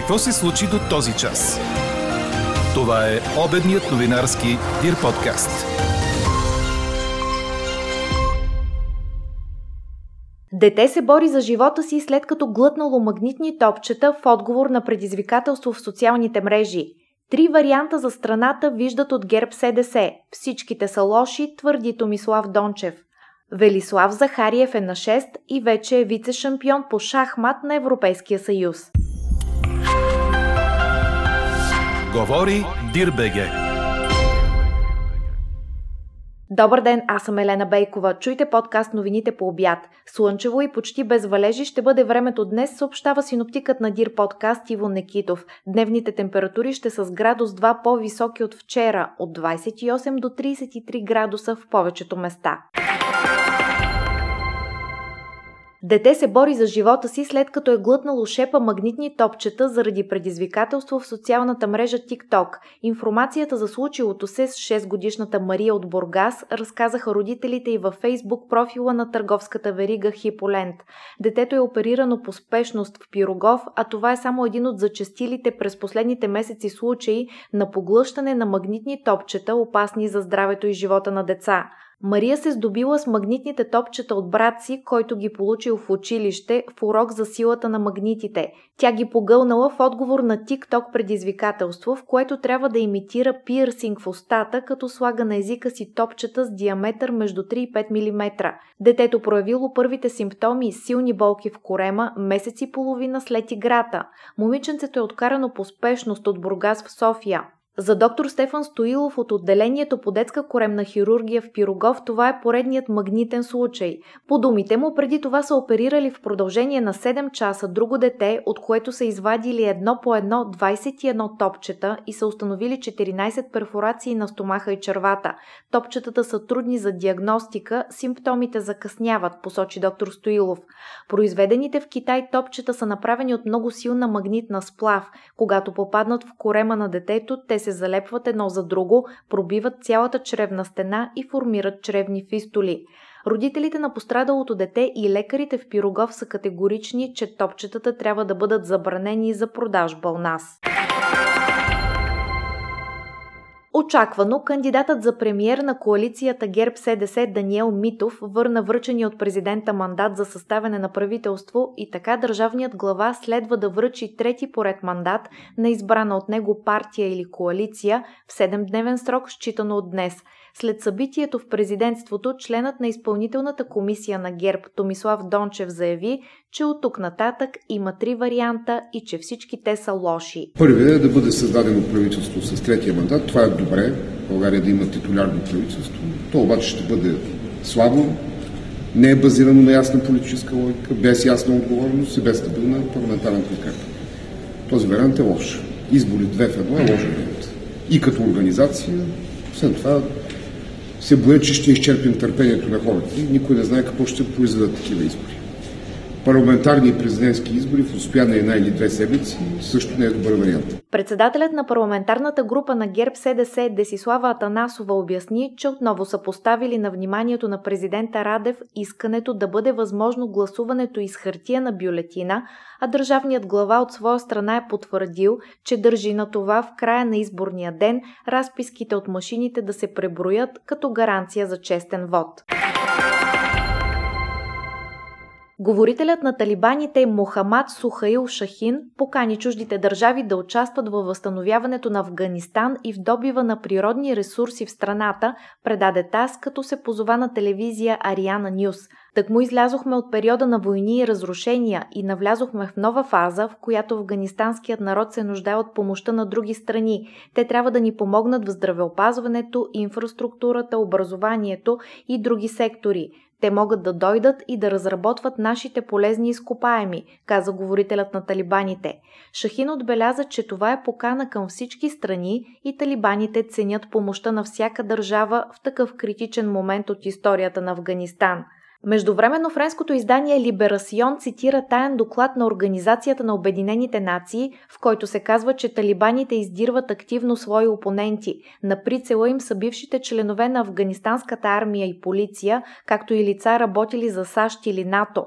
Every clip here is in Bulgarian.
Какво се случи до този час? Това е обедният новинарски Дир подкаст. Дете се бори за живота си след като глътнало магнитни топчета в отговор на предизвикателство в социалните мрежи. Три варианта за страната виждат от ГЕРБ СДС. Всичките са лоши, твърди Томислав Дончев. Велислав Захариев е на 6 и вече е вице-шампион по шахмат на Европейския съюз. Говори Дирбеге. Добър ден, аз съм Елена Бейкова. Чуйте подкаст новините по обяд. Слънчево и почти без валежи ще бъде времето днес, съобщава синоптикът на Дир подкаст Иво Некитов. Дневните температури ще са с градус 2 по-високи от вчера, от 28 до 33 градуса в повечето места. Дете се бори за живота си след като е глътнало шепа магнитни топчета заради предизвикателство в социалната мрежа TikTok. Информацията за случилото се с 6-годишната Мария от Бургас разказаха родителите и във фейсбук профила на търговската верига Хиполент. Детето е оперирано по спешност в Пирогов, а това е само един от зачастилите през последните месеци случаи на поглъщане на магнитни топчета, опасни за здравето и живота на деца. Мария се здобила с магнитните топчета от брат си, който ги получил в училище в урок за силата на магнитите. Тя ги погълнала в отговор на TikTok предизвикателство, в което трябва да имитира пирсинг в устата, като слага на езика си топчета с диаметър между 3 и 5 мм. Детето проявило първите симптоми силни болки в корема месец и половина след играта. Момиченцето е откарано по спешност от Бургас в София. За доктор Стефан Стоилов от отделението по детска коремна хирургия в Пирогов това е поредният магнитен случай. По думите му, преди това са оперирали в продължение на 7 часа друго дете, от което са извадили едно по едно 21 топчета и са установили 14 перфорации на стомаха и червата. Топчетата са трудни за диагностика, симптомите закъсняват, посочи доктор Стоилов. Произведените в Китай топчета са направени от много силна магнитна сплав. Когато попаднат в корема на детето, те се залепват едно за друго, пробиват цялата чревна стена и формират чревни фистоли. Родителите на пострадалото дете и лекарите в Пирогов са категорични, че топчетата трябва да бъдат забранени за продажба у нас. Очаквано, кандидатът за премьер на коалицията ГЕРБ СДС Даниел Митов върна връчения от президента мандат за съставяне на правителство и така държавният глава следва да връчи трети поред мандат на избрана от него партия или коалиция в 7-дневен срок, считано от днес – след събитието в президентството, членът на изпълнителната комисия на ГЕРБ Томислав Дончев заяви, че от тук нататък има три варианта и че всички те са лоши. Първият е да бъде създадено правителство с третия мандат. Това е добре. България да има титулярно правителство. То обаче ще бъде слабо, не е базирано на ясна политическа логика, без ясна отговорност и без стабилна парламентарна подкрепа. Този вариант е лош. Избори две в едно е лош вариант. И като организация, след това се боя, че ще изчерпим търпението на хората. Никой не знае какво ще произведат такива избори. Парламентарни президентски избори в успяна една или две седмици също не е добър вариант. Председателят на парламентарната група на ГЕРБ СДС Десислава Атанасова обясни, че отново са поставили на вниманието на президента Радев искането да бъде възможно гласуването из хартия на бюлетина, а държавният глава от своя страна е потвърдил, че държи на това в края на изборния ден разписките от машините да се преброят като гаранция за честен вод. Говорителят на талибаните Мохамад Сухаил Шахин покани чуждите държави да участват във възстановяването на Афганистан и в добива на природни ресурси в страната, предаде ТАС, като се позова на телевизия Ариана Нюс. Так му излязохме от периода на войни и разрушения и навлязохме в нова фаза, в която афганистанският народ се нуждае от помощта на други страни. Те трябва да ни помогнат в здравеопазването, инфраструктурата, образованието и други сектори. Те могат да дойдат и да разработват нашите полезни изкопаеми, каза говорителят на талибаните. Шахин отбеляза, че това е покана към всички страни и талибаните ценят помощта на всяка държава в такъв критичен момент от историята на Афганистан – Междувременно френското издание Либерасион цитира таен доклад на Организацията на Обединените нации, в който се казва, че талибаните издирват активно свои опоненти. На прицела им са бившите членове на афганистанската армия и полиция, както и лица работили за САЩ или НАТО.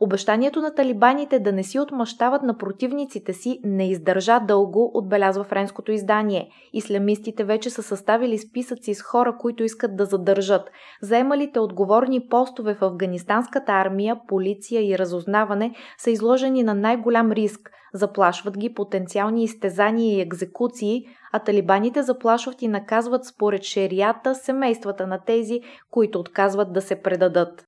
Обещанието на талибаните да не си отмъщават на противниците си не издържа дълго, отбелязва френското издание. Исламистите вече са съставили списъци с хора, които искат да задържат. Заемалите отговорни постове в афганистанската армия, полиция и разузнаване са изложени на най-голям риск. Заплашват ги потенциални изтезания и екзекуции, а талибаните заплашват и наказват според шерията семействата на тези, които отказват да се предадат.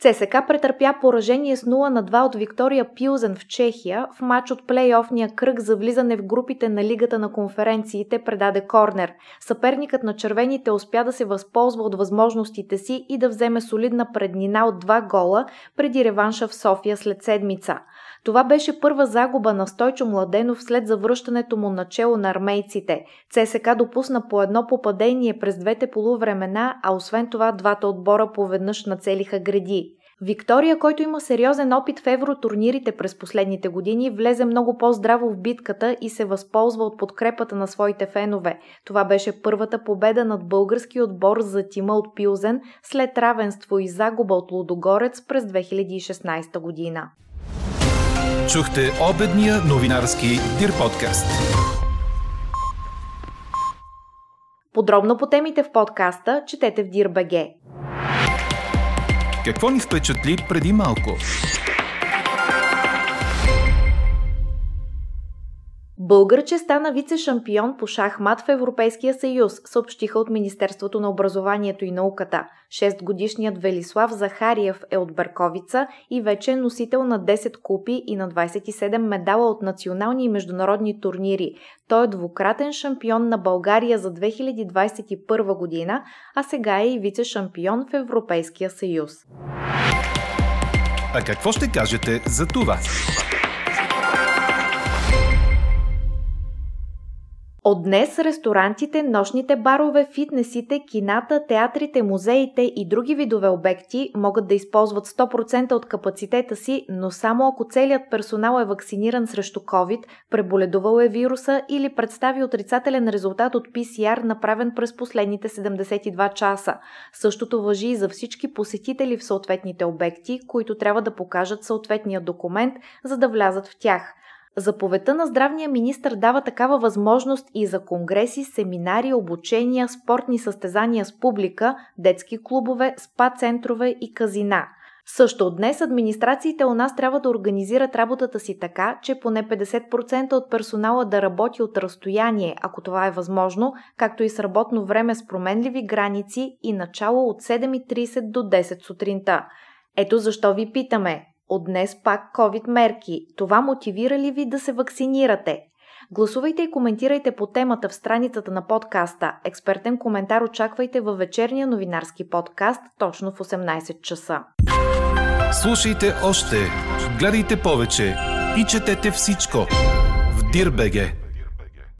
ЦСК претърпя поражение с 0 на 2 от Виктория Пилзен в Чехия в матч от плейофния кръг за влизане в групите на Лигата на конференциите предаде Корнер. Съперникът на червените успя да се възползва от възможностите си и да вземе солидна преднина от два гола преди реванша в София след седмица. Това беше първа загуба на Стойчо Младенов след завръщането му начало на армейците. ЦСК допусна по едно попадение през двете полувремена, а освен това двата отбора поведнъж нацелиха гради. Виктория, който има сериозен опит в евротурнирите през последните години, влезе много по-здраво в битката и се възползва от подкрепата на своите фенове. Това беше първата победа над български отбор за тима от Пилзен след равенство и загуба от Лудогорец през 2016 година. Чухте обедния новинарски Дир подкаст. Подробно по темите в подкаста четете в Дир.бг. Какво ни впечатли преди малко? Българче стана вице-шампион по шахмат в Европейския съюз, съобщиха от Министерството на образованието и науката. Шестгодишният Велислав Захариев е от Берковица и вече е носител на 10 купи и на 27 медала от национални и международни турнири. Той е двукратен шампион на България за 2021 година, а сега е и вице-шампион в Европейския съюз. А какво ще кажете за това? От днес ресторантите, нощните барове, фитнесите, кината, театрите, музеите и други видове обекти могат да използват 100% от капацитета си, но само ако целият персонал е вакциниран срещу COVID, преболедувал е вируса или представи отрицателен резултат от PCR, направен през последните 72 часа. Същото въжи и за всички посетители в съответните обекти, които трябва да покажат съответния документ, за да влязат в тях. Заповедта на здравния министр дава такава възможност и за конгреси, семинари, обучения, спортни състезания с публика, детски клубове, спа центрове и казина. Също днес администрациите у нас трябва да организират работата си така, че поне 50% от персонала да работи от разстояние, ако това е възможно, както и с работно време с променливи граници и начало от 7.30 до 10 сутринта. Ето защо ви питаме, от днес пак COVID мерки. Това мотивира ли ви да се вакцинирате? Гласувайте и коментирайте по темата в страницата на подкаста. Експертен коментар очаквайте във вечерния новинарски подкаст точно в 18 часа. Слушайте още, гледайте повече и четете всичко в Дирбеге.